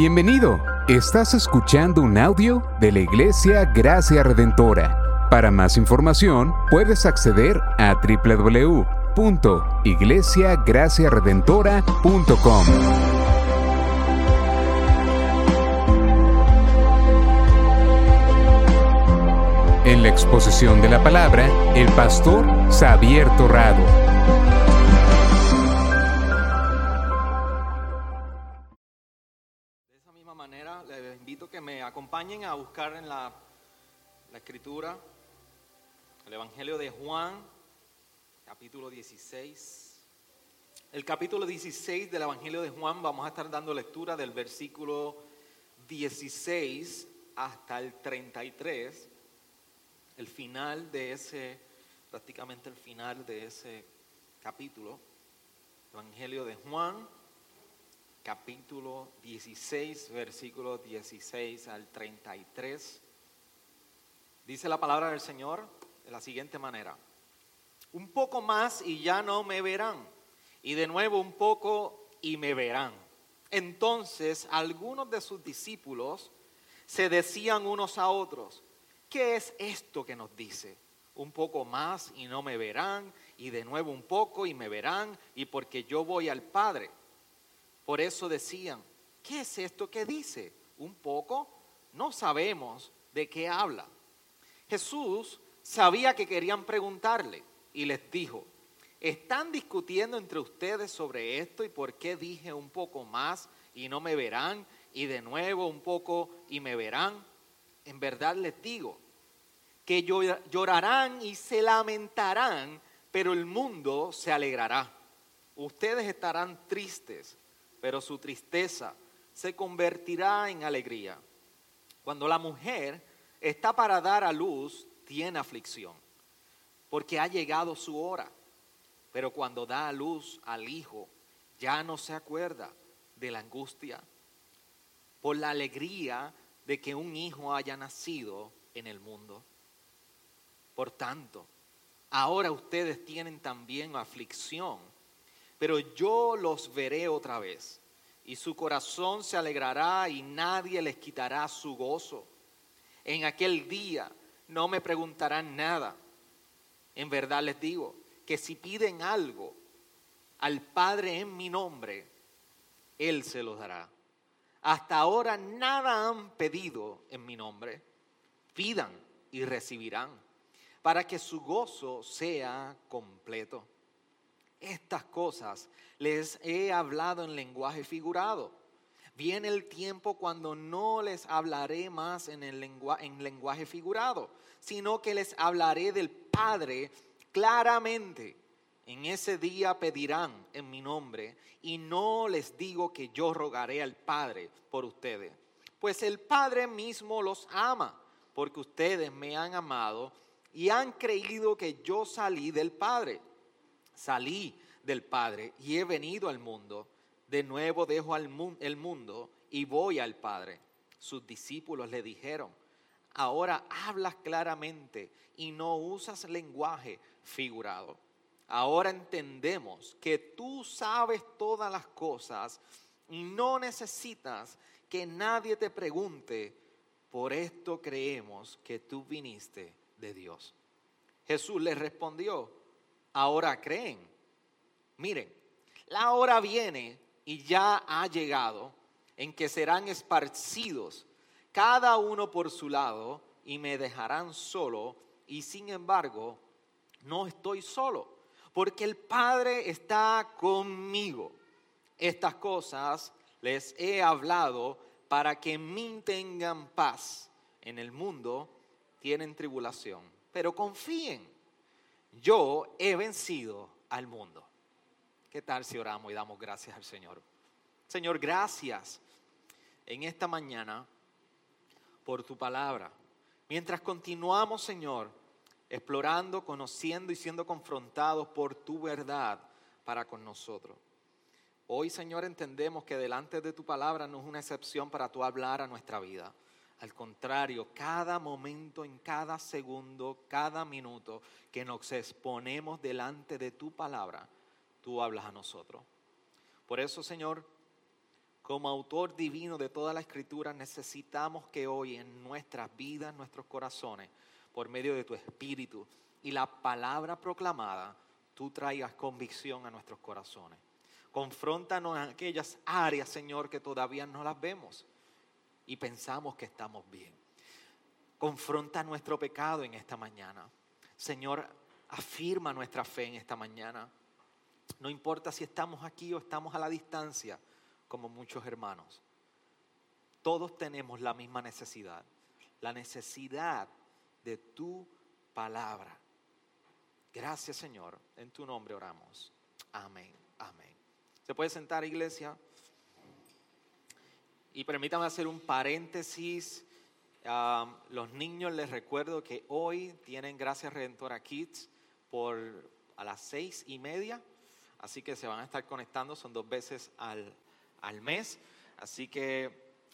Bienvenido. Estás escuchando un audio de la Iglesia Gracia Redentora. Para más información, puedes acceder a www.iglesiagraciaredentora.com. En la exposición de la palabra, el pastor Xavier Torrado. Acompañen a buscar en la, la escritura el Evangelio de Juan, capítulo 16. El capítulo 16 del Evangelio de Juan vamos a estar dando lectura del versículo 16 hasta el 33, el final de ese, prácticamente el final de ese capítulo. Evangelio de Juan, capítulo 16, versículo 16 al 33. Dice la palabra del Señor de la siguiente manera. Un poco más y ya no me verán. Y de nuevo un poco y me verán. Entonces algunos de sus discípulos se decían unos a otros, ¿qué es esto que nos dice? Un poco más y no me verán, y de nuevo un poco y me verán, y porque yo voy al Padre. Por eso decían, ¿qué es esto que dice? ¿Un poco? No sabemos de qué habla. Jesús sabía que querían preguntarle y les dijo, ¿están discutiendo entre ustedes sobre esto y por qué dije un poco más y no me verán? Y de nuevo un poco y me verán. En verdad les digo que llorarán y se lamentarán, pero el mundo se alegrará. Ustedes estarán tristes, pero su tristeza se convertirá en alegría. Cuando la mujer está para dar a luz, tiene aflicción, porque ha llegado su hora. Pero cuando da a luz al hijo, ya no se acuerda de la angustia por la alegría de que un hijo haya nacido en el mundo. Por tanto, ahora ustedes tienen también aflicción, pero yo los veré otra vez, y su corazón se alegrará y nadie les quitará su gozo. En aquel día no me preguntarán nada. En verdad les digo que si piden algo al Padre en mi nombre, Él se los dará. Hasta ahora nada han pedido en mi nombre. Pidan y recibirán, para que su gozo sea completo. Estas cosas les he hablado en lenguaje figurado. Viene el tiempo cuando no les hablaré más en, el en lenguaje figurado, sino que les hablaré del Padre claramente. En ese día pedirán en mi nombre y no les digo que yo rogaré al Padre por ustedes, pues el Padre mismo los ama, porque ustedes me han amado y han creído que yo salí del Padre. Salí del Padre y he venido al mundo. De nuevo dejo el mundo y voy al Padre. Sus discípulos le dijeron, ahora hablas claramente y no usas lenguaje figurado. Ahora entendemos que tú sabes todas las cosas y no necesitas que nadie te pregunte. Por esto creemos que tú viniste de Dios. Jesús les respondió, ahora creen. Miren, la hora viene y ya ha llegado en que serán esparcidos cada uno por su lado y me dejarán solo y sin embargo no estoy solo porque el Padre está conmigo. Estas cosas les he hablado para que en mí tengan paz. En el mundo tienen tribulación, pero confíen, yo he vencido al mundo. ¿Qué tal si oramos y damos gracias al Señor? Señor, gracias en esta mañana por tu palabra. Mientras continuamos, Señor, explorando, conociendo y siendo confrontados por tu verdad para con nosotros. Hoy, Señor, entendemos que delante de tu palabra no es una excepción para tú hablar a nuestra vida. Al contrario, cada momento, en cada segundo, cada minuto que nos exponemos delante de tu palabra, tú hablas a nosotros. Por eso, Señor, como autor divino de toda la escritura, necesitamos que hoy en nuestras vidas, nuestros corazones, por medio de tu espíritu y la palabra proclamada, tú traigas convicción a nuestros corazones. Confróntanos en aquellas áreas, Señor, que todavía no las vemos y pensamos que estamos bien. Confronta nuestro pecado en esta mañana. Señor, afirma nuestra fe en esta mañana. No importa si estamos aquí o estamos a la distancia, como muchos hermanos. Todos tenemos la misma necesidad, la necesidad de tu palabra. Gracias Señor, en tu nombre oramos. Amén, amén. ¿Se puede sentar iglesia? Y permítame hacer un paréntesis. los niños les recuerdo que hoy tienen Gracias Redentora Kids por a las seis y media. Así que se van a estar conectando, son dos veces al, al mes. Así que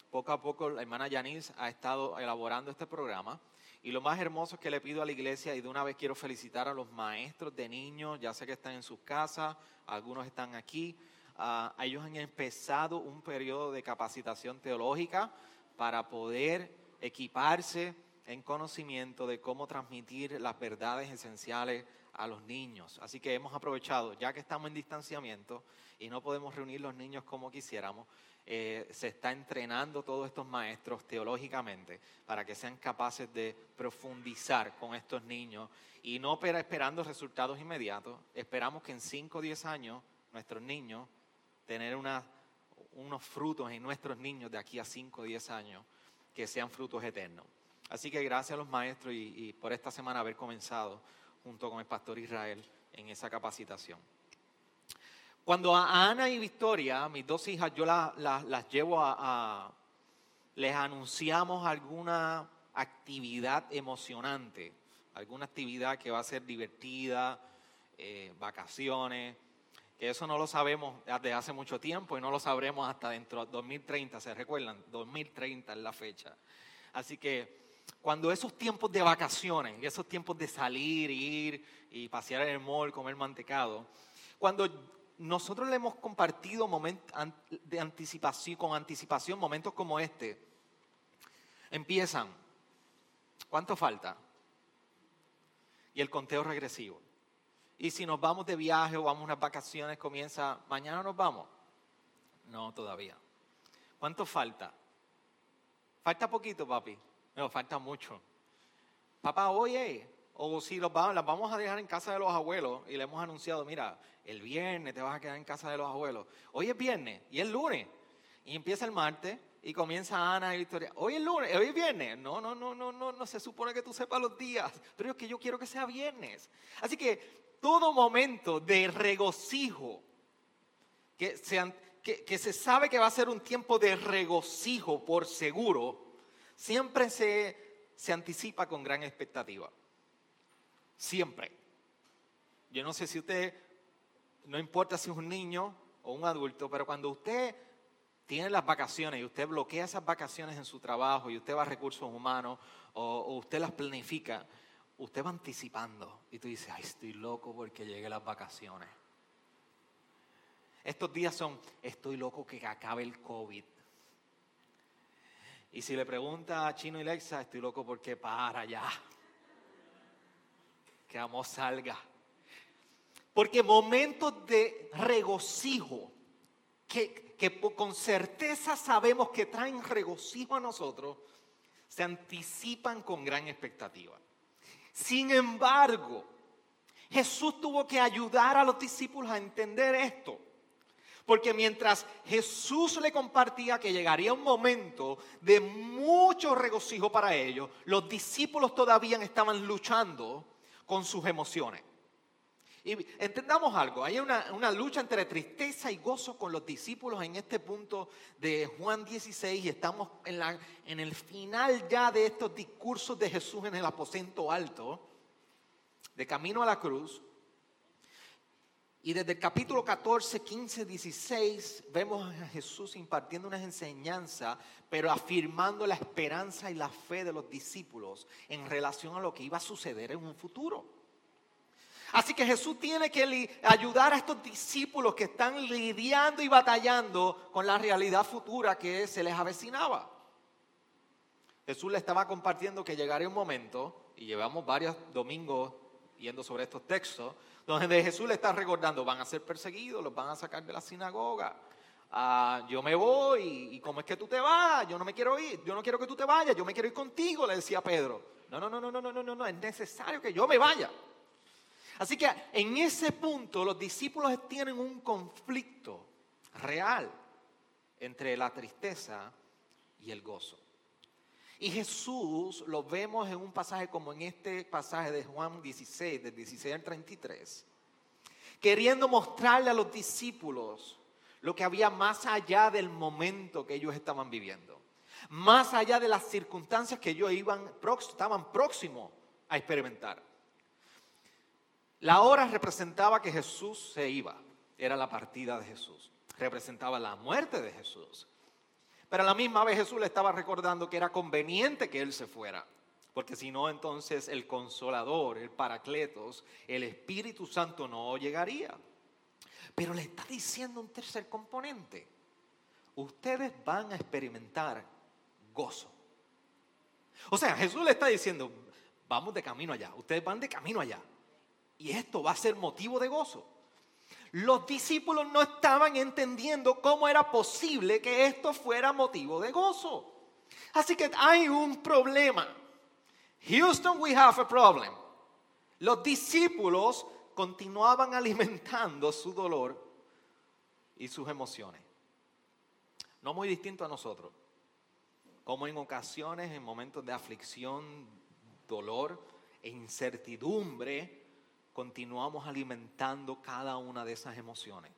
poco a poco la hermana Yanis ha estado elaborando este programa. Y lo más hermoso es que le pido a la iglesia, y de una vez quiero felicitar a los maestros de niños, ya sé que están en sus casas, algunos están aquí. Uh, ellos han empezado un periodo de capacitación teológica para poder equiparse en conocimiento de cómo transmitir las verdades esenciales a los niños. Así que hemos aprovechado, ya que estamos en distanciamiento y no podemos reunir los niños como quisiéramos, eh, se está entrenando todos estos maestros teológicamente para que sean capaces de profundizar con estos niños y no esperando resultados inmediatos. Esperamos que en 5 o 10 años nuestros niños tener unos frutos en nuestros niños de aquí a 5 o 10 años que sean frutos eternos. Así que gracias a los maestros y por esta semana haber comenzado junto con el pastor Israel en esa capacitación. Cuando a Ana y Victoria, mis dos hijas, yo las llevo a, les anunciamos alguna actividad emocionante, alguna actividad que va a ser divertida, eh, vacaciones, que eso no lo sabemos desde hace mucho tiempo y no lo sabremos hasta dentro de 2030, ¿se recuerdan? 2030 es la fecha. Así que cuando esos tiempos de vacaciones, esos tiempos de salir, ir y pasear en el mall, comer mantecado, cuando nosotros le hemos compartido momentos de anticipación, con anticipación momentos como este, empiezan, ¿cuánto falta? Y el conteo regresivo. Y si nos vamos de viaje o vamos a unas vacaciones, comienza, mañana nos vamos. No, todavía. ¿Cuánto falta? Falta poquito, papi. No, falta mucho. Papá, oye, o si los las vamos a dejar en casa de los abuelos y le hemos anunciado, mira, el viernes te vas a quedar en casa de los abuelos. Hoy es viernes y es lunes. Y empieza el martes y comienza Ana y Victoria. Hoy es lunes, hoy es viernes. No, no, no, no, no, no se supone que tú sepas los días, pero es que yo quiero que sea viernes. Así que todo momento de regocijo, que, se sabe que va a ser un tiempo de regocijo por seguro, siempre se, se anticipa con gran expectativa. Siempre. Yo no sé si usted, no importa si es un niño o un adulto, pero cuando usted tiene las vacaciones y usted bloquea esas vacaciones en su trabajo y usted va a recursos humanos o, usted las planifica, usted va anticipando y tú dices, ay, estoy loco porque llegue las vacaciones. Estos días son, estoy loco que acabe el COVID. Y si le pregunta a Chino y Lexa, estoy loco porque para ya. Que amor salga. Porque momentos de regocijo, que con certeza sabemos que traen regocijo a nosotros, se anticipan con gran expectativa. Sin embargo, Jesús tuvo que ayudar a los discípulos a entender esto. Porque mientras Jesús le compartía que llegaría un momento de mucho regocijo para ellos, los discípulos todavía estaban luchando con sus emociones. Y entendamos algo, hay una, lucha entre tristeza y gozo con los discípulos en este punto de Juan 16 y estamos en, en el final ya de estos discursos de Jesús en el aposento alto, de camino a la cruz. Y desde el capítulo 14, 15, 16 vemos a Jesús impartiendo unas enseñanzas, pero afirmando la esperanza y la fe de los discípulos en relación a lo que iba a suceder en un futuro. Así que Jesús tiene que ayudar a estos discípulos que están lidiando y batallando con la realidad futura que se les avecinaba. Jesús le estaba compartiendo que llegaría un momento, y llevamos varios domingos yendo sobre estos textos, donde Jesús le está recordando, van a ser perseguidos, los van a sacar de la sinagoga. Ah, yo me voy, y cómo es que tú te vas, yo no me quiero ir, yo no quiero que tú te vayas, yo me quiero ir contigo, le decía Pedro. No, no, no, no, no, no, no, no, es necesario que yo me vaya. Así que en ese punto los discípulos tienen un conflicto real entre la tristeza y el gozo. Y Jesús lo vemos en un pasaje como en este pasaje de Juan 16, del 16 al 33, queriendo mostrarle a los discípulos lo que había más allá del momento que ellos estaban viviendo, más allá de las circunstancias que ellos iban, estaban próximos a experimentar. La hora representaba que Jesús se iba, era la partida de Jesús, representaba la muerte de Jesús. Pero a la misma vez Jesús le estaba recordando que era conveniente que Él se fuera. Porque si no, entonces el consolador, el paracletos, el Espíritu Santo no llegaría. Pero le está diciendo un tercer componente. Ustedes van a experimentar gozo. O sea, Jesús le está diciendo, vamos de camino allá, ustedes van de camino allá. Y esto va a ser motivo de gozo los discípulos no estaban entendiendo cómo era posible que esto fuera motivo de gozo. Así que hay un problema. Houston, we have a problem. Los discípulos continuaban alimentando su dolor y sus emociones. No muy distinto a nosotros. Como en ocasiones, en momentos de aflicción, dolor e incertidumbre, continuamos alimentando cada una de esas emociones.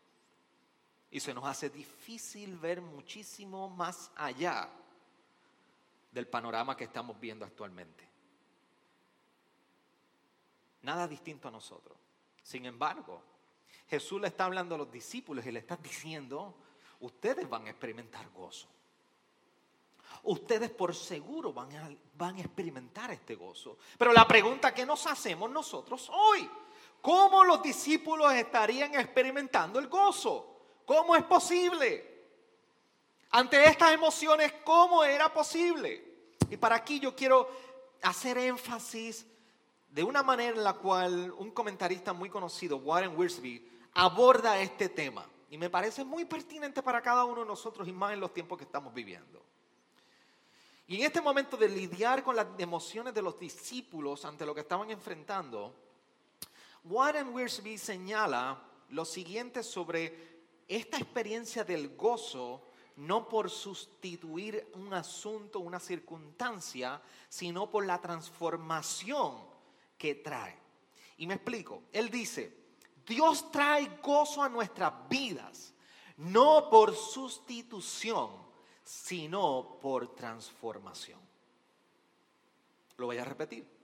Y se nos hace difícil ver muchísimo más allá del panorama que estamos viendo actualmente. Nada distinto a nosotros. Sin embargo, Jesús le está hablando a los discípulos y le está diciendo, ustedes van a experimentar gozo. Ustedes por seguro van a, van a experimentar este gozo. Pero la pregunta que nos hacemos nosotros hoy, ¿Cómo los discípulos estarían experimentando el gozo? ¿Cómo es posible? Ante estas emociones, ¿cómo era posible? Y para aquí yo quiero hacer énfasis de una manera en la cual un comentarista muy conocido, Warren Wiersbe, aborda este tema. Y me parece muy pertinente para cada uno de nosotros y más en los tiempos que estamos viviendo. Y en este momento de lidiar con las emociones de los discípulos ante lo que estaban enfrentando, Warren Wiersbe señala lo siguiente sobre esta experiencia del gozo, no por sustituir un asunto, una circunstancia, sino por la transformación que trae. Y me explico, él dice, Dios trae gozo a nuestras vidas, no por sustitución, sino por transformación. Lo voy a repetir.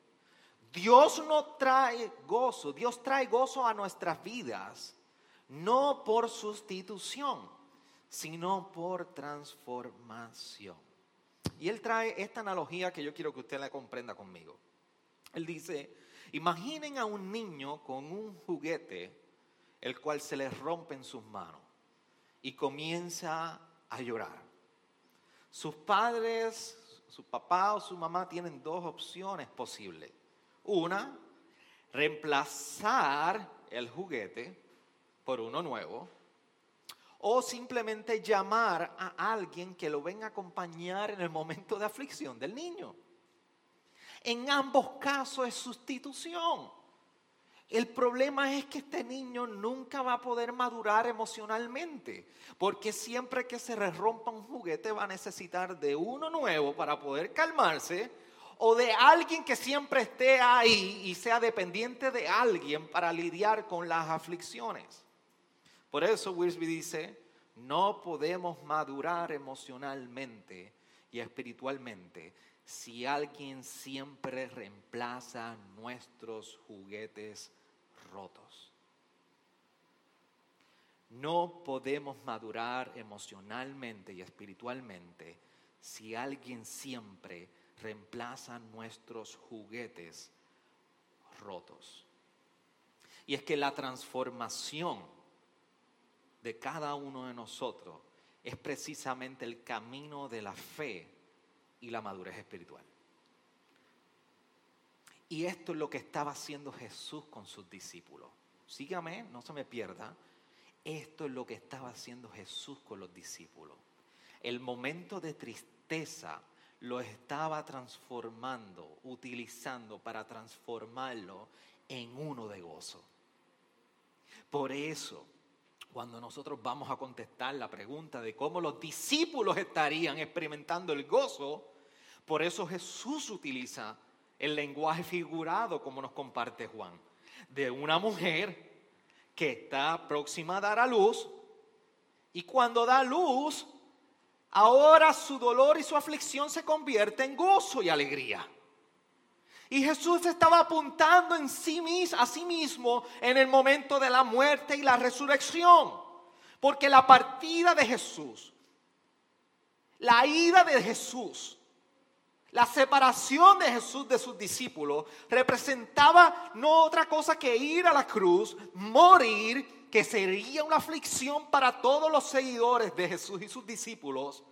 Dios no trae gozo, Dios trae gozo a nuestras vidas, no por sustitución, sino por transformación. Y él trae esta analogía que yo quiero que usted la comprenda conmigo. Él dice, imaginen a un niño con un juguete el cual se le rompe en sus manos y comienza a llorar. Sus padres, su papá o su mamá tienen dos opciones posibles una, reemplazar el juguete por uno nuevo o simplemente llamar a alguien que lo venga a acompañar en el momento de aflicción del niño. En ambos casos es sustitución. El problema es que este niño nunca va a poder madurar emocionalmente, porque siempre que se le rompa un juguete va a necesitar de uno nuevo para poder calmarse o de alguien que siempre esté ahí y sea dependiente de alguien para lidiar con las aflicciones. Por eso Wilsby dice, no podemos madurar emocionalmente y espiritualmente si alguien siempre reemplaza nuestros juguetes rotos. No podemos madurar emocionalmente y espiritualmente si alguien siempre reemplazan nuestros juguetes rotos. Y es que la transformación de cada uno de nosotros es precisamente el camino de la fe y la madurez espiritual. Y esto es lo que estaba haciendo Jesús con sus discípulos. Sígame, no se me pierda. Esto es lo que estaba haciendo Jesús con los discípulos. El momento de tristeza lo estaba transformando, utilizando para transformarlo en uno de gozo. Por eso, cuando nosotros vamos a contestar la pregunta de cómo los discípulos estarían experimentando el gozo, por eso Jesús utiliza el lenguaje figurado como nos comparte Juan, de una mujer que está próxima a dar a luz y cuando da luz, ahora su dolor y su aflicción se convierte en gozo y alegría. Y Jesús estaba apuntando en sí a sí mismo en el momento de la muerte y la resurrección. Porque la partida de Jesús, la ida de Jesús, la separación de Jesús de sus discípulos representaba no otra cosa que ir a la cruz, morir, que sería una aflicción para todos los seguidores de Jesús y sus discípulos,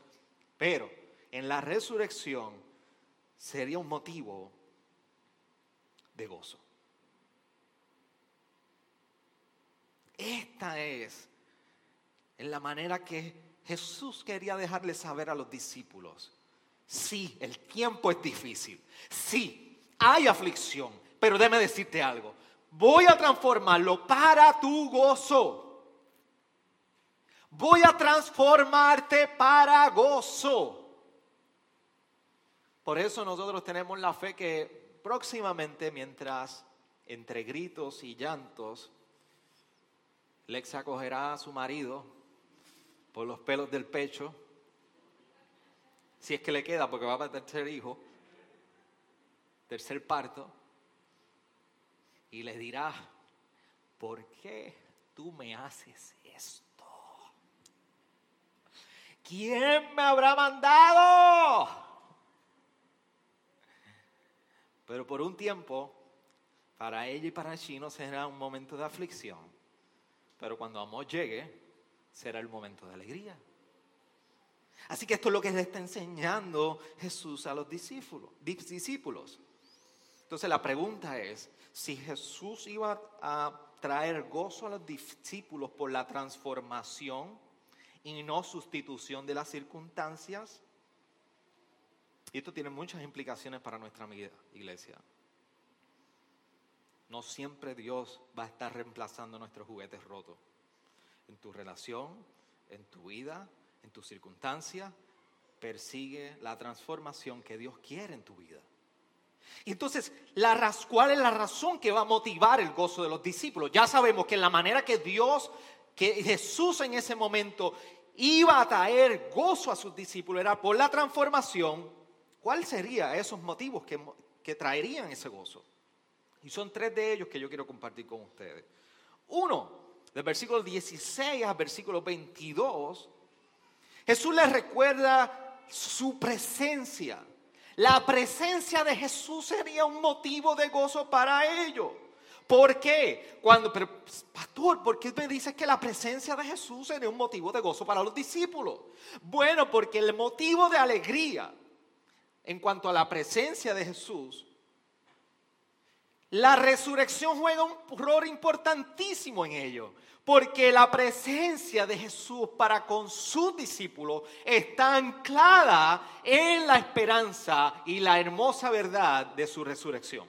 pero en la resurrección sería un motivo de gozo. Esta es en la manera que Jesús quería dejarle saber a los discípulos. Sí, el tiempo es difícil. Sí, hay aflicción. Pero déme decirte algo. Voy a transformarlo para tu gozo. Voy a transformarte para gozo. Por eso nosotros tenemos la fe que próximamente, mientras entre gritos y llantos, Lex acogerá a su marido por los pelos del pecho, si es que le queda, porque va para el tercer hijo, tercer parto, y le dirá, ¿por qué tú me haces esto? ¿Quién me habrá mandado? Pero por un tiempo, para ella y para chino será un momento de aflicción. Pero cuando amor llegue, será el momento de alegría. Así que esto es lo que le está enseñando Jesús a los discípulos. discípulos. Entonces la pregunta es, si Jesús iba a traer gozo a los discípulos por la transformación y no sustitución de las circunstancias, y esto tiene muchas implicaciones para nuestra vida, iglesia. No siempre Dios va a estar reemplazando nuestros juguetes rotos. En tu relación, en tu vida, en tu circunstancia, persigue la transformación que Dios quiere en tu vida. Y entonces, la, ¿cuál es la razón que va a motivar el gozo de los discípulos? Ya sabemos que la manera que Dios, que Jesús en ese momento iba a traer gozo a sus discípulos era por la transformación ¿Cuál serían esos motivos que, traerían ese gozo? Y son tres de ellos que yo quiero compartir con ustedes. Uno, del versículo 16 al versículo 22, Jesús les recuerda su presencia. La presencia de Jesús sería un motivo de gozo para ellos. ¿Por qué? Cuando, pastor, ¿por qué me dices que la presencia de Jesús sería un motivo de gozo para los discípulos? Bueno, porque el motivo de alegría en cuanto a la presencia de Jesús, la resurrección juega un rol importantísimo en ello, porque la presencia de Jesús para con sus discípulos está anclada en la esperanza y la hermosa verdad de su resurrección.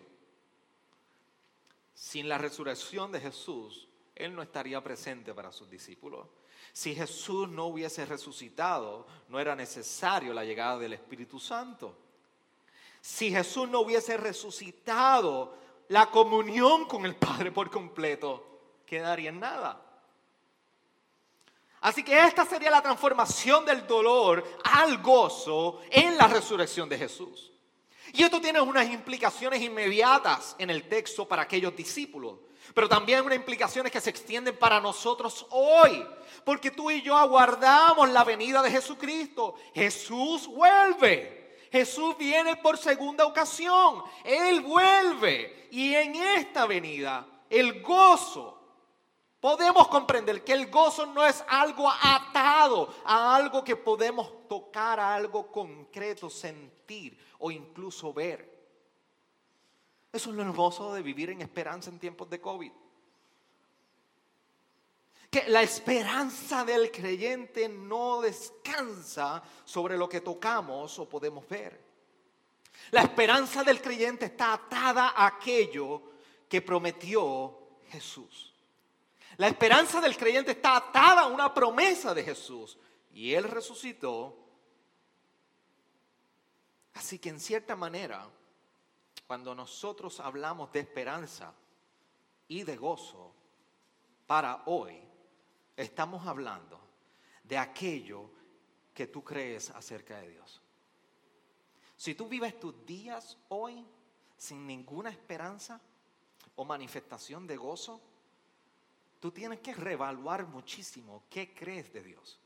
Sin la resurrección de Jesús, Él no estaría presente para sus discípulos. Si Jesús no hubiese resucitado, no era necesario la llegada del Espíritu Santo. Si Jesús no hubiese resucitado, la comunión con el Padre por completo quedaría en nada. Así que esta sería la transformación del dolor al gozo en la resurrección de Jesús. Y esto tiene unas implicaciones inmediatas en el texto para aquellos discípulos, pero también unas implicaciones que se extienden para nosotros hoy, porque tú y yo aguardamos la venida de Jesucristo. Jesús vuelve. Jesús viene por segunda ocasión. Él vuelve. Y en esta venida, el gozo. Podemos comprender que el gozo no es algo atado a algo que podemos tocar, a algo concreto, sentir o incluso ver. Eso es lo hermoso de vivir en esperanza en tiempos de COVID. Que la esperanza del creyente no descansa sobre lo que tocamos o podemos ver. La esperanza del creyente está atada a aquello que prometió Jesús. La esperanza del creyente está atada a una promesa de Jesús. Y Él resucitó. Así que en cierta manera, cuando nosotros hablamos de esperanza y de gozo para hoy, estamos hablando de aquello que tú crees acerca de Dios. Si tú vives tus días hoy sin ninguna esperanza o manifestación de gozo, tú tienes que reevaluar muchísimo qué crees de Dios.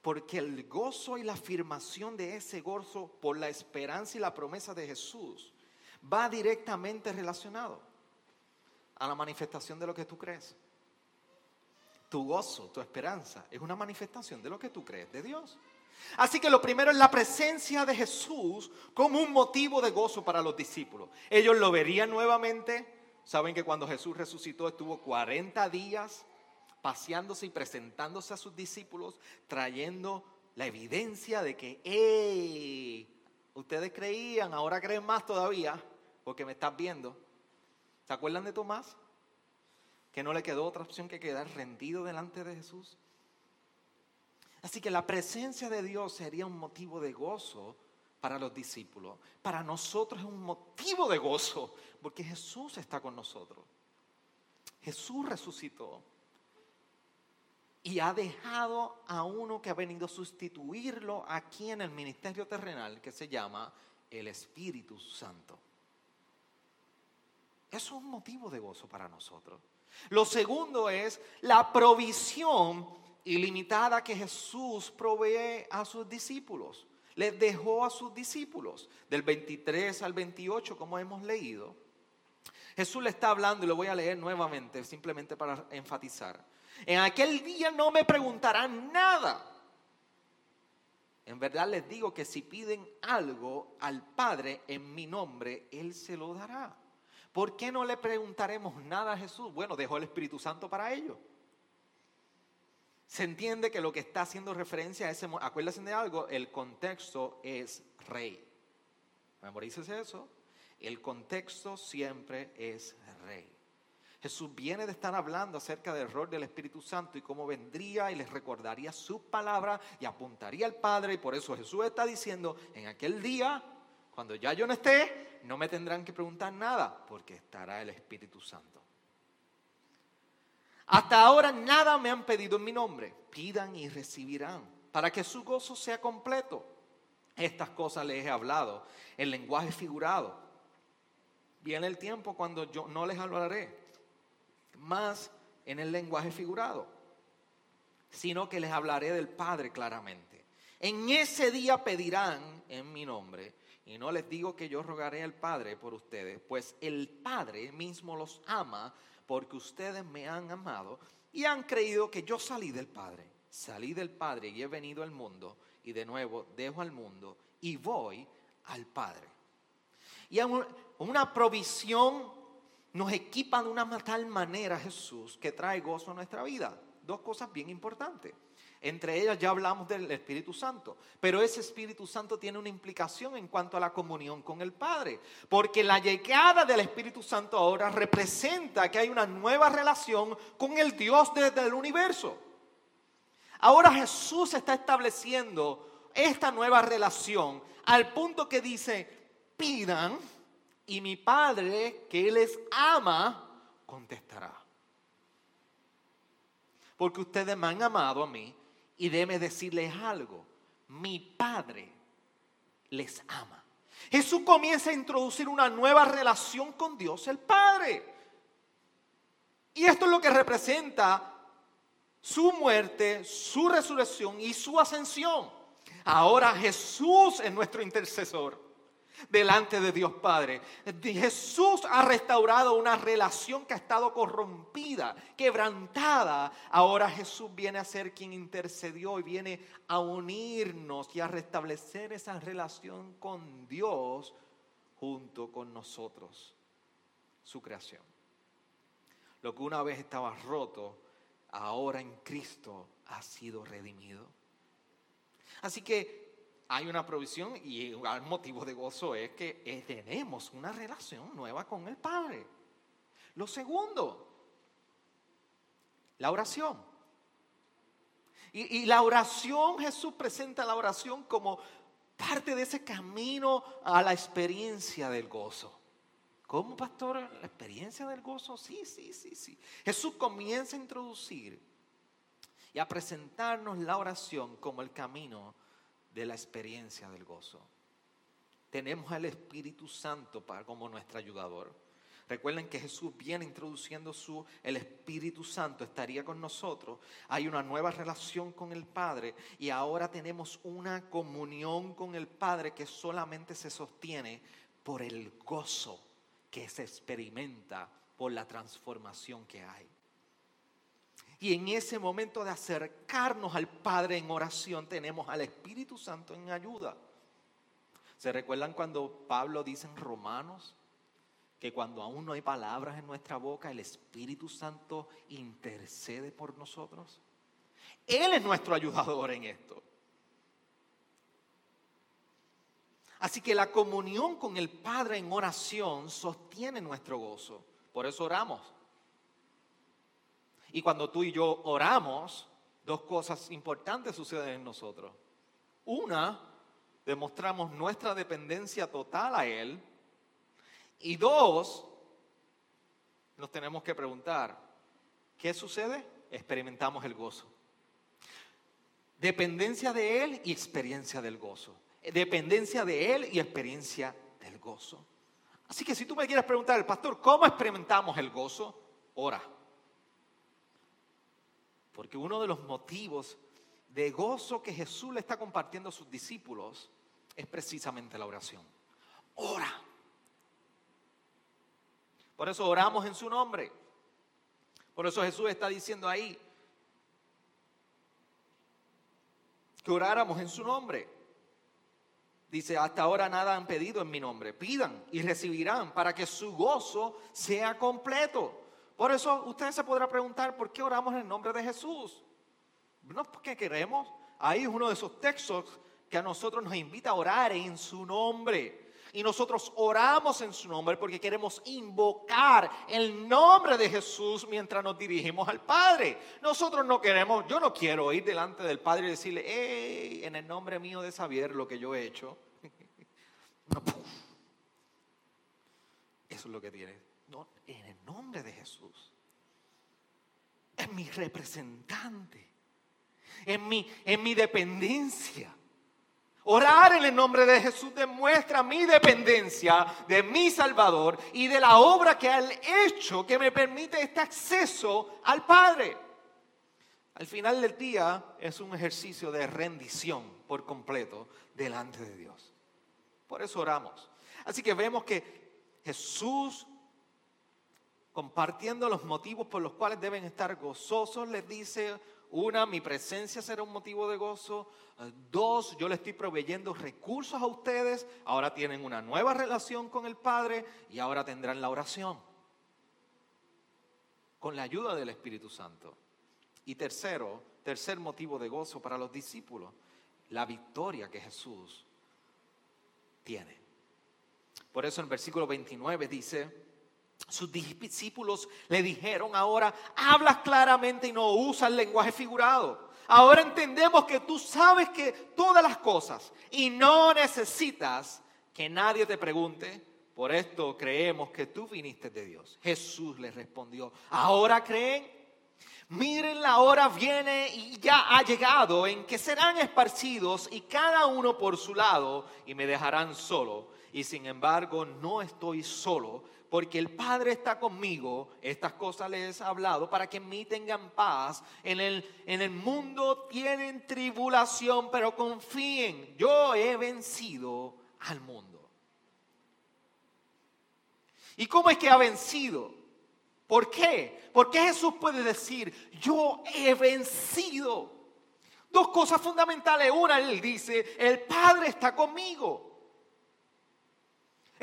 Porque el gozo y la afirmación de ese gozo por la esperanza y la promesa de Jesús va directamente relacionado a la manifestación de lo que tú crees. Tu gozo, tu esperanza, es una manifestación de lo que tú crees de Dios. Así que lo primero es la presencia de Jesús como un motivo de gozo para los discípulos. Ellos lo verían nuevamente. Saben que cuando Jesús resucitó estuvo 40 días paseándose y presentándose a sus discípulos, trayendo la evidencia de que, hey, ustedes creían, ahora creen más todavía, porque me estás viendo. ¿Se acuerdan de Tomás? Que no le quedó otra opción que quedar rendido delante de Jesús. Así que la presencia de Dios sería un motivo de gozo para los discípulos. Para nosotros es un motivo de gozo porque Jesús está con nosotros. Jesús resucitó y ha dejado a uno que ha venido a sustituirlo aquí en el ministerio terrenal que se llama el Espíritu Santo. Eso es un motivo de gozo para nosotros. Lo segundo es la provisión ilimitada que Jesús provee a sus discípulos. Les dejó a sus discípulos del 23 al 28, como hemos leído. Jesús le está hablando y lo voy a leer nuevamente, simplemente para enfatizar. En aquel día no me preguntarán nada. En verdad les digo que si piden algo al Padre en mi nombre, Él se lo dará. ¿Por qué no le preguntaremos nada a Jesús? Bueno, dejó el Espíritu Santo para ello se entiende que lo que está haciendo referencia a ese, acuérdense de algo, el contexto es rey. Memorícese eso. El contexto siempre es rey. Jesús viene de estar hablando acerca del rol del Espíritu Santo y cómo vendría y les recordaría su palabra y apuntaría al Padre. Y por eso Jesús está diciendo, en aquel día, cuando ya yo no esté, no me tendrán que preguntar nada, porque estará el Espíritu Santo. Hasta ahora nada me han pedido en mi nombre. Pidan y recibirán para que su gozo sea completo. Estas cosas les he hablado en lenguaje figurado. Viene el tiempo cuando yo no les hablaré más en el lenguaje figurado, sino que les hablaré del Padre claramente. En ese día pedirán en mi nombre, y no les digo que yo rogaré al Padre por ustedes, pues el Padre mismo los ama porque ustedes me han amado y han creído que yo salí del Padre. Salí del Padre y he venido al mundo y de nuevo dejo al mundo y voy al Padre. Y una provisión nos equipa de una tal manera Jesús que trae gozo a nuestra vida. Dos cosas bien importantes. Entre ellas ya hablamos del Espíritu Santo, pero ese Espíritu Santo tiene una implicación en cuanto a la comunión con el Padre, porque la llegada del Espíritu Santo ahora representa que hay una nueva relación con el Dios desde el universo. Ahora Jesús está estableciendo esta nueva relación al punto que dice, pidan y mi Padre que les ama contestará. Porque ustedes me han amado a mí y déme decirles algo, mi Padre les ama. Jesús comienza a introducir una nueva relación con Dios el Padre. Y esto es lo que representa su muerte, su resurrección y su ascensión. Ahora Jesús es nuestro intercesor. Delante de Dios Padre. Jesús ha restaurado una relación que ha estado corrompida, quebrantada. Ahora Jesús viene a ser quien intercedió y viene a unirnos y a restablecer esa relación con Dios junto con nosotros, su creación. Lo que una vez estaba roto, ahora en Cristo ha sido redimido. Así que hay una provisión y el motivo de gozo es que eh, tenemos una relación nueva con el Padre. Lo segundo, la oración. Y, y, la oración, Jesús presenta la oración como parte de ese camino a la experiencia del gozo. ¿Cómo, pastor? ¿La experiencia del gozo? Sí, sí, sí, sí. Jesús comienza a introducir y a presentarnos la oración como el camino de la experiencia del gozo. Tenemos al Espíritu Santo para, como nuestro ayudador. Recuerden que Jesús viene introduciendo su, el Espíritu Santo estaría con nosotros. Hay una nueva relación con el Padre y ahora tenemos una comunión con el Padre que solamente se sostiene por el gozo que se experimenta por la transformación que hay. Y en ese momento de acercarnos al Padre en oración tenemos al Espíritu Santo en ayuda. ¿Se recuerdan cuando Pablo dice en Romanos que cuando aún no hay palabras en nuestra boca, el Espíritu Santo intercede por nosotros? Él es nuestro ayudador en esto. Así que la comunión con el Padre en oración sostiene nuestro gozo. Por eso oramos. Y cuando tú y yo oramos, dos cosas importantes suceden en nosotros. Una, demostramos nuestra dependencia total a Él. Y dos, nos tenemos que preguntar, ¿qué sucede? Experimentamos el gozo. Dependencia de Él y experiencia del gozo. Dependencia de Él y experiencia del gozo. Así que si tú me quieres preguntar, pastor, ¿cómo experimentamos el gozo? Ora. Porque uno de los motivos de gozo que Jesús le está compartiendo a sus discípulos es precisamente la oración. Ora. Por eso oramos en su nombre. Por eso Jesús está diciendo ahí que oráramos en su nombre. Dice, hasta ahora nada han pedido en mi nombre. Pidan y recibirán para que su gozo sea completo. Por eso usted se podrá preguntar, ¿por qué oramos en el nombre de Jesús? No porque queremos. Ahí es uno de esos textos que a nosotros nos invita a orar en su nombre. Y nosotros oramos en su nombre porque queremos invocar el nombre de Jesús mientras nos dirigimos al Padre. Nosotros no queremos, yo no quiero ir delante del Padre y decirle, hey, en el nombre mío de saber lo que yo he hecho. Eso es lo que tiene en el nombre de Jesús. Es mi representante. En mi, en mi dependencia. Orar en el nombre de Jesús demuestra mi dependencia de mi Salvador y de la obra que ha hecho que me permite este acceso al Padre. Al final del día es un ejercicio de rendición por completo delante de Dios. Por eso oramos. Así que vemos que Jesús compartiendo los motivos por los cuales deben estar gozosos, les dice, una, mi presencia será un motivo de gozo. Dos, yo le estoy proveyendo recursos a ustedes. Ahora tienen una nueva relación con el Padre y ahora tendrán la oración. Con la ayuda del Espíritu Santo. Y tercero, tercer motivo de gozo para los discípulos, la victoria que Jesús tiene. Por eso en versículo 29 dice, sus discípulos le dijeron ahora, hablas claramente y no usas lenguaje figurado. Ahora entendemos que tú sabes que todas las cosas y no necesitas que nadie te pregunte. Por esto creemos que tú viniste de Dios. Jesús les respondió, ¿ahora creen? Miren, la hora viene y ya ha llegado en que serán esparcidos y cada uno por su lado y me dejarán solo. Y sin embargo no estoy solo porque el Padre está conmigo, estas cosas les he hablado, para que en mí tengan paz. En el, en el mundo tienen tribulación, pero confíen, yo he vencido al mundo. ¿Y cómo es que ha vencido? ¿Por qué? Porque Jesús puede decir, yo he vencido. Dos cosas fundamentales. Una, él dice, el Padre está conmigo.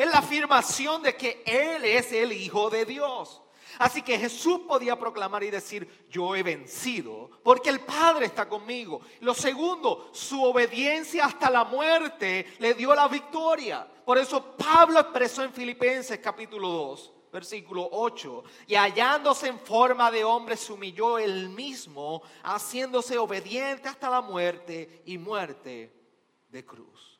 Es la afirmación de que Él es el Hijo de Dios. Así que Jesús podía proclamar y decir, yo he vencido, porque el Padre está conmigo. Lo segundo, su obediencia hasta la muerte le dio la victoria. Por eso Pablo expresó en Filipenses capítulo 2, versículo 8, y hallándose en forma de hombre se humilló él mismo, haciéndose obediente hasta la muerte y muerte de cruz.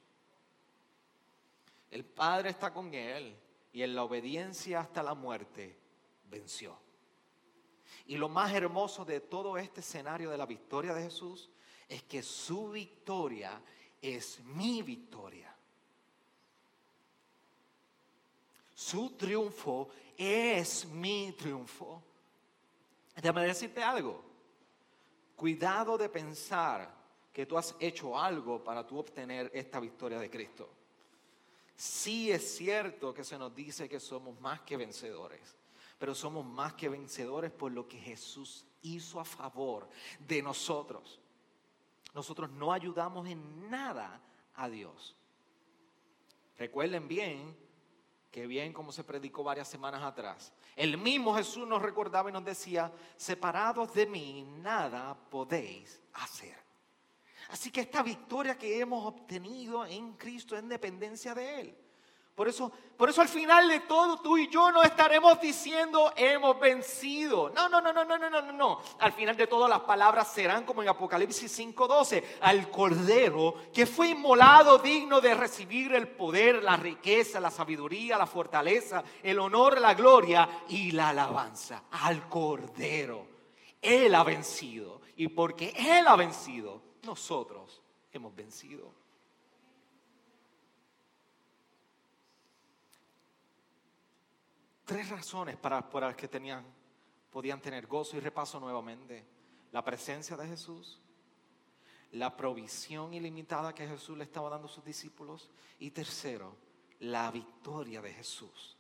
El Padre está con él y en la obediencia hasta la muerte venció. Y lo más hermoso de todo este escenario de la victoria de Jesús es que su victoria es mi victoria. Su triunfo es mi triunfo. Déjame decirte algo. Cuidado de pensar que tú has hecho algo para tú obtener esta victoria de Cristo. Sí es cierto que se nos dice que somos más que vencedores pero somos más que vencedores por lo que Jesús hizo a favor de nosotros. Nosotros no ayudamos en nada a Dios. Recuerden bien que bien como se predicó varias semanas atrás, el mismo Jesús nos recordaba y nos decía, separados de mí nada podéis hacer. Así que esta victoria que hemos obtenido en Cristo es dependencia de Él. Por eso, por eso al final de todo tú y yo no estaremos diciendo hemos vencido. No, no, no, no, no, no, no, no. Al final de todo las palabras serán como en Apocalipsis 5:12, al cordero que fue inmolado digno de recibir el poder, la riqueza, la sabiduría, la fortaleza, el honor, la gloria y la alabanza. Al cordero. Él ha vencido y porque él ha vencido, nosotros hemos vencido. tres razones para, las que tenían, podían tener gozo y repaso nuevamente. La presencia de Jesús, la provisión ilimitada que Jesús le estaba dando a sus discípulos y tercero, la victoria de Jesús.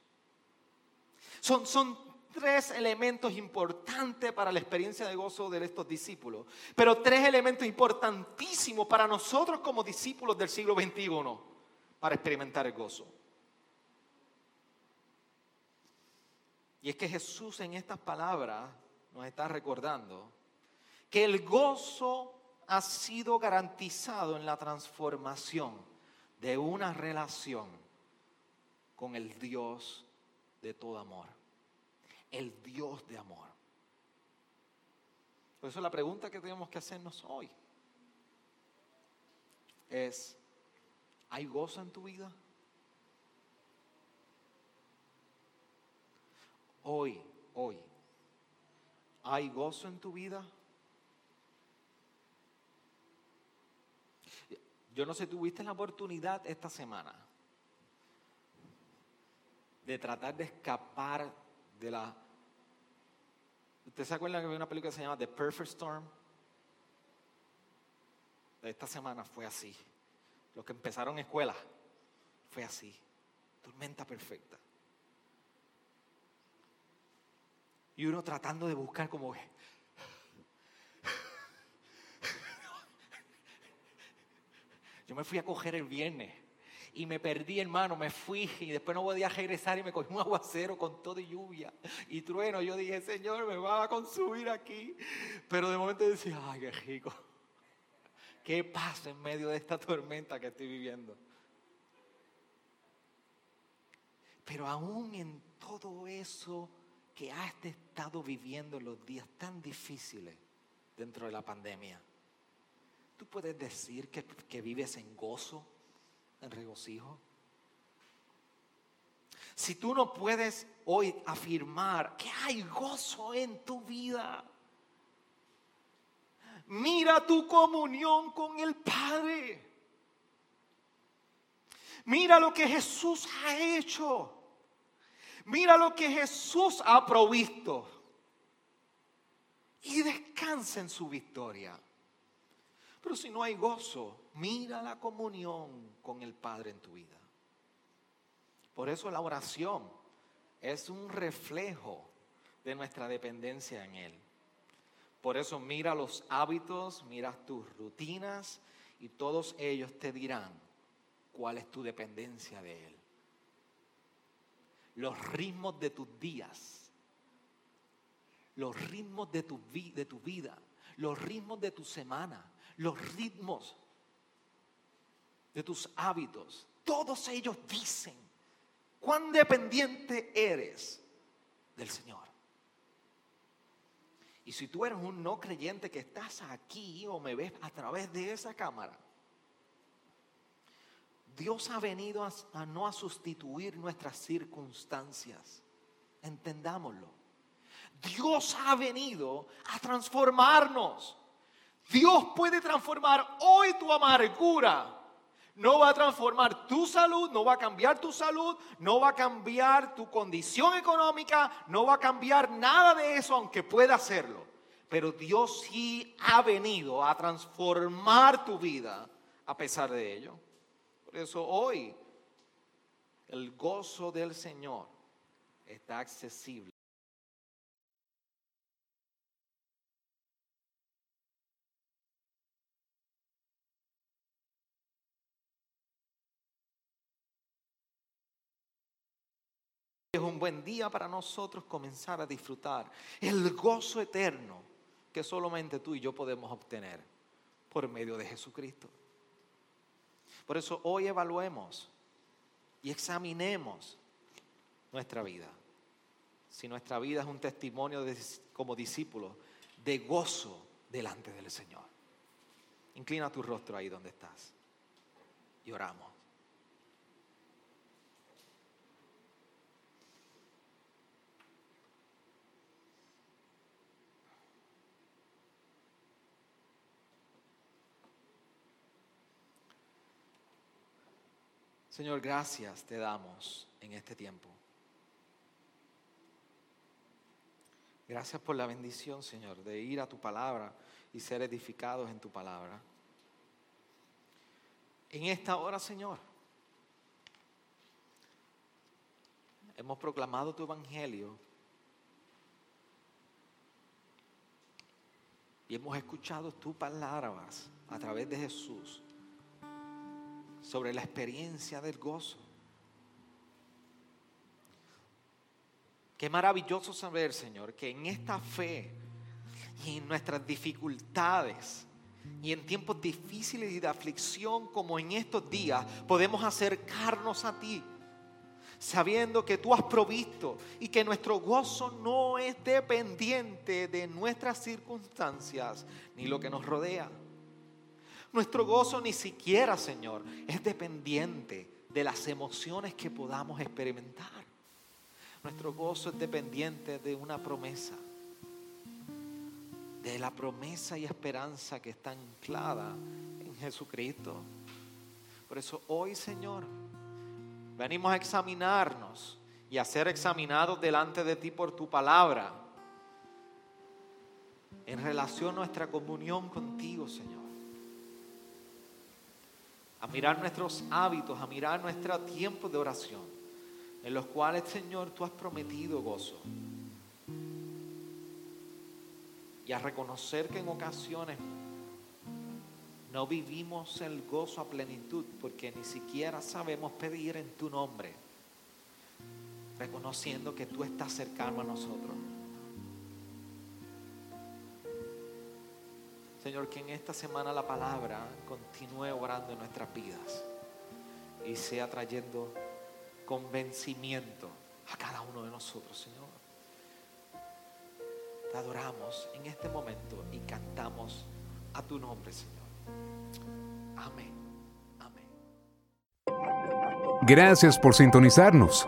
Son, son tres elementos importantes para la experiencia de gozo de estos discípulos, pero tres elementos importantísimos para nosotros como discípulos del siglo XXI para experimentar el gozo. Y es que Jesús en estas palabras nos está recordando que el gozo ha sido garantizado en la transformación de una relación con el Dios de todo amor, el Dios de amor. Por eso la pregunta que tenemos que hacernos hoy es, ¿hay gozo en tu vida? hoy, hoy, ¿hay gozo en tu vida? Yo no sé, tuviste la oportunidad esta semana de tratar de escapar de la... ¿Usted se acuerda que había una película que se llama The Perfect Storm? Esta semana fue así. Los que empezaron escuela, fue así. Tormenta perfecta. Y uno tratando de buscar como... Yo me fui a coger el viernes y me perdí, hermano, me fui y después no podía regresar y me cogí un aguacero con todo lluvia y trueno. Yo dije, Señor, me va a consumir aquí. Pero de momento decía, ay, qué rico. ¿Qué pasa en medio de esta tormenta que estoy viviendo? Pero aún en todo eso que has estado viviendo los días tan difíciles dentro de la pandemia, tú puedes decir que vives en gozo, en regocijo. Si tú no puedes hoy afirmar que hay gozo en tu vida, mira tu comunión con el Padre. Mira lo que Jesús ha hecho. Mira lo que Jesús ha provisto. Y descansa en su victoria. Pero si no hay gozo, mira la comunión con el Padre en tu vida. Por eso la oración es un reflejo de nuestra dependencia en Él. Por eso mira los hábitos, mira tus rutinas y todos ellos te dirán cuál es tu dependencia de Él. Los ritmos de tus días, los ritmos de tu, de tu vida, los ritmos de tu semana, los ritmos de tus hábitos, todos ellos dicen cuán dependiente eres del Señor. Y si tú eres un no creyente que estás aquí o me ves a través de esa cámara, Dios ha venido a, no a sustituir nuestras circunstancias. Entendámoslo. Dios ha venido a transformarnos. Dios puede transformar hoy tu amargura. No va a transformar tu salud, no va a cambiar tu salud, no va a cambiar tu condición económica, no va a cambiar nada de eso, aunque pueda hacerlo. Pero Dios sí ha venido a transformar tu vida a pesar de ello. Por eso hoy el gozo del Señor está accesible. Es un buen día para nosotros comenzar a disfrutar el gozo eterno que solamente tú y yo podemos obtener por medio de Jesucristo. Por eso hoy evaluemos y examinemos nuestra vida. Si nuestra vida es un testimonio como discípulos de gozo delante del Señor. Inclina tu rostro ahí donde estás y oramos. Señor, gracias te damos en este tiempo. Gracias por la bendición, Señor, de ir a tu palabra y ser edificados en tu palabra. En esta hora, Señor, hemos proclamado tu evangelio y hemos escuchado tus palabras a través de Jesús sobre la experiencia del gozo. Qué maravilloso saber, Señor, que en esta fe y en nuestras dificultades y en tiempos difíciles y de aflicción como en estos días, podemos acercarnos a ti, sabiendo que tú has provisto y que nuestro gozo no es dependiente de nuestras circunstancias ni lo que nos rodea. Nuestro gozo ni siquiera, Señor, es dependiente de las emociones que podamos experimentar. Nuestro gozo es dependiente de una promesa, de la promesa y esperanza que está anclada en Jesucristo. Por eso hoy, Señor, venimos a examinarnos y a ser examinados delante de ti por tu palabra en relación a nuestra comunión contigo, Señor a mirar nuestros hábitos, a mirar nuestro tiempo de oración, en los cuales, Señor, tú has prometido gozo. Y a reconocer que en ocasiones no vivimos el gozo a plenitud porque ni siquiera sabemos pedir en tu nombre, reconociendo que tú estás cercano a nosotros. Señor, que en esta semana la palabra continúe orando en nuestras vidas y sea trayendo convencimiento a cada uno de nosotros, Señor. Te adoramos en este momento y cantamos a tu nombre, Señor. Amén. Amén. Gracias por sintonizarnos.